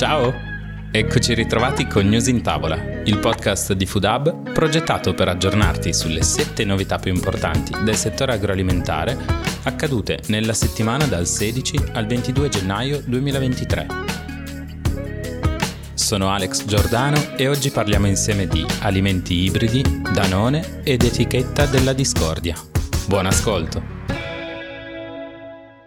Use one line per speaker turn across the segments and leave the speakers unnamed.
Ciao! Eccoci ritrovati con News in Tavola, il podcast di Food Hub progettato per aggiornarti sulle sette novità più importanti del settore agroalimentare accadute nella settimana dal 16 al 22 gennaio 2023. Sono Alex Giordano e oggi parliamo insieme di alimenti ibridi, Danone ed etichetta della discordia. Buon ascolto!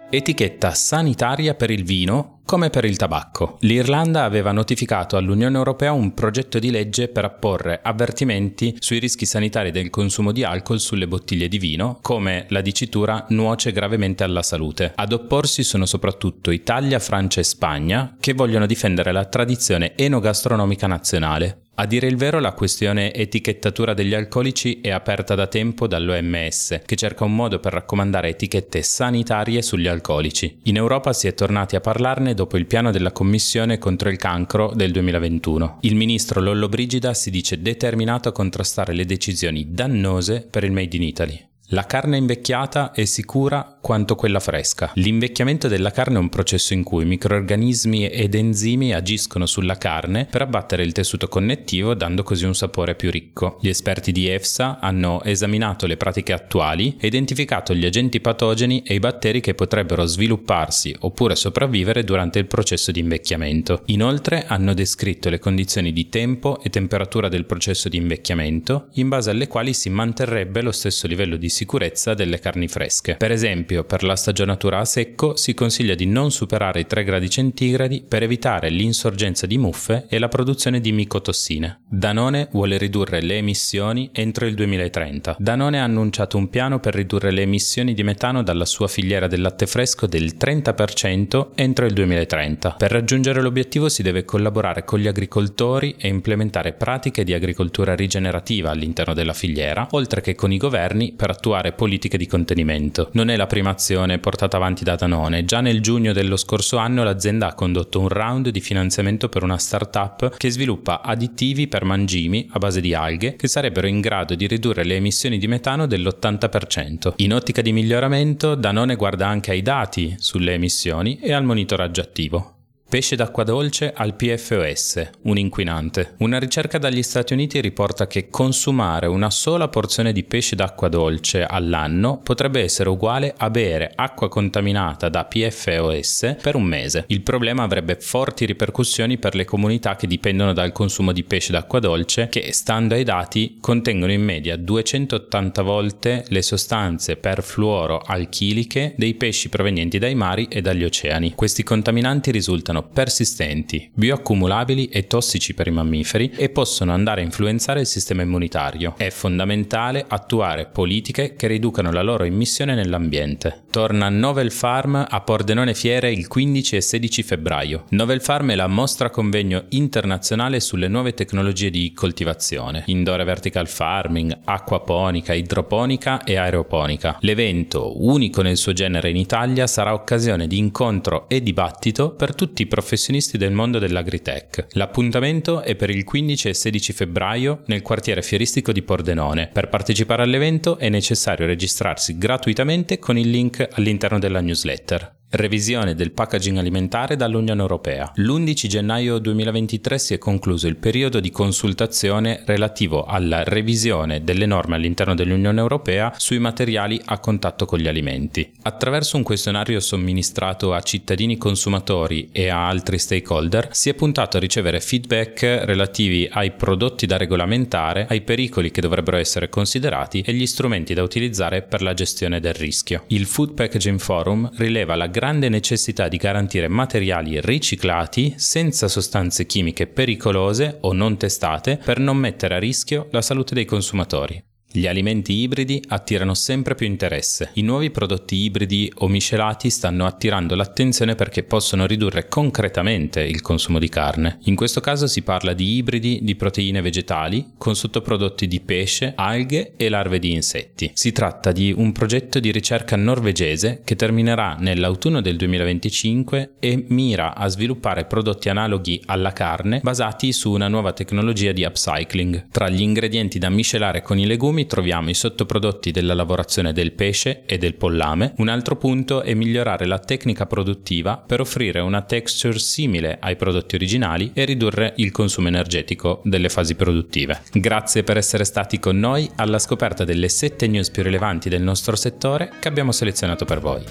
Etichetta sanitaria per il vino come per il tabacco. L'Irlanda aveva notificato all'Unione Europea un progetto di legge per apporre avvertimenti sui rischi sanitari del consumo di alcol sulle bottiglie di vino, come la dicitura nuoce gravemente alla salute. Ad opporsi sono soprattutto Italia, Francia e Spagna, che vogliono difendere la tradizione enogastronomica nazionale. A dire il vero, la questione etichettatura degli alcolici è aperta da tempo dall'OMS, che cerca un modo per raccomandare etichette sanitarie sugli alcolici. In Europa si è tornati a parlarne dopo il piano della Commissione contro il cancro del 2021. Il ministro Lollobrigida si dice determinato a contrastare le decisioni dannose per il Made in Italy. La carne invecchiata è sicura quanto quella fresca. L'invecchiamento della carne è un processo in cui microorganismi ed enzimi agiscono sulla carne per abbattere il tessuto connettivo dando così un sapore più ricco. Gli esperti di EFSA hanno esaminato le pratiche attuali e identificato gli agenti patogeni e i batteri che potrebbero svilupparsi oppure sopravvivere durante il processo di invecchiamento. Inoltre hanno descritto le condizioni di tempo e temperatura del processo di invecchiamento in base alle quali si manterrebbe lo stesso livello di sicurezza delle carni fresche. Per esempio, per la stagionatura a secco si consiglia di non superare i 3 gradi centigradi per evitare l'insorgenza di muffe e la produzione di micotossine. Danone vuole ridurre le emissioni entro il 2030. Danone ha annunciato un piano per ridurre le emissioni di metano dalla sua filiera del latte fresco del 30% entro il 2030. Per raggiungere l'obiettivo si deve collaborare con gli agricoltori e implementare pratiche di agricoltura rigenerativa all'interno della filiera, oltre che con i governi per attuare politiche di contenimento. Non è la prima azione portata avanti da Danone. Già nel giugno dello scorso anno l'azienda ha condotto un round di finanziamento per una startup che sviluppa additivi per mangimi a base di alghe che sarebbero in grado di ridurre le emissioni di metano dell'80%. In ottica di miglioramento, Danone guarda anche ai dati sulle emissioni e al monitoraggio attivo. Pesce d'acqua dolce al PFOS, un inquinante. Una ricerca dagli Stati Uniti riporta che consumare una sola porzione di pesce d'acqua dolce all'anno potrebbe essere uguale a bere acqua contaminata da PFOS per un mese. Il problema avrebbe forti ripercussioni per le comunità che dipendono dal consumo di pesce d'acqua dolce che, stando ai dati, contengono in media 280 volte le sostanze perfluoro alchiliche dei pesci provenienti dai mari e dagli oceani. Questi contaminanti risultano persistenti, bioaccumulabili e tossici per i mammiferi e possono andare a influenzare il sistema immunitario. È fondamentale attuare politiche che riducano la loro immissione nell'ambiente. Torna Novel Farm a Pordenone Fiere il 15 e 16 febbraio. Novel Farm è la mostra convegno internazionale sulle nuove tecnologie di coltivazione, indoor vertical farming, acquaponica, idroponica e aeroponica. L'evento, unico nel suo genere in Italia, sarà occasione di incontro e dibattito per tutti i professionisti del mondo dell'agritech. L'appuntamento è per il 15 e 16 febbraio nel quartiere fieristico di Pordenone. Per partecipare all'evento è necessario registrarsi gratuitamente con il link all'interno della newsletter. Revisione del packaging alimentare dall'Unione Europea. L'11 gennaio 2023 si è concluso il periodo di consultazione relativo alla revisione delle norme all'interno dell'Unione Europea sui materiali a contatto con gli alimenti. Attraverso un questionario somministrato a cittadini consumatori e a altri stakeholder si è puntato a ricevere feedback relativi ai prodotti da regolamentare, ai pericoli che dovrebbero essere considerati e gli strumenti da utilizzare per la gestione del rischio. Il Food Packaging Forum rileva la grande necessità di garantire materiali riciclati senza sostanze chimiche pericolose o non testate per non mettere a rischio la salute dei consumatori. Gli alimenti ibridi attirano sempre più interesse. I nuovi prodotti ibridi o miscelati stanno attirando l'attenzione perché possono ridurre concretamente il consumo di carne. In questo caso si parla di ibridi di proteine vegetali con sottoprodotti di pesce, alghe e larve di insetti. Si tratta di un progetto di ricerca norvegese che terminerà nell'autunno del 2025 e mira a sviluppare prodotti analoghi alla carne basati su una nuova tecnologia di upcycling. Tra gli ingredienti da miscelare con i legumi agrumi troviamo i sottoprodotti della lavorazione del pesce e del pollame. Un altro punto è migliorare la tecnica produttiva per offrire una texture simile ai prodotti originali e ridurre il consumo energetico delle fasi produttive. Grazie per essere stati con noi alla scoperta delle 7 news più rilevanti del nostro settore che abbiamo selezionato per voi.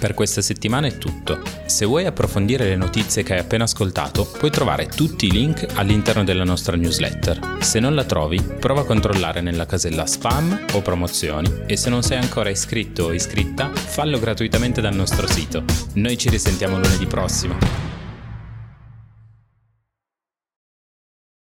Per questa settimana è tutto. Se vuoi approfondire le notizie che hai appena ascoltato, puoi trovare tutti i link all'interno della nostra newsletter. Se non la trovi, prova a controllare nella casella spam o promozioni e se non sei ancora iscritto o iscritta, fallo gratuitamente dal nostro sito. Noi ci risentiamo lunedì prossimo.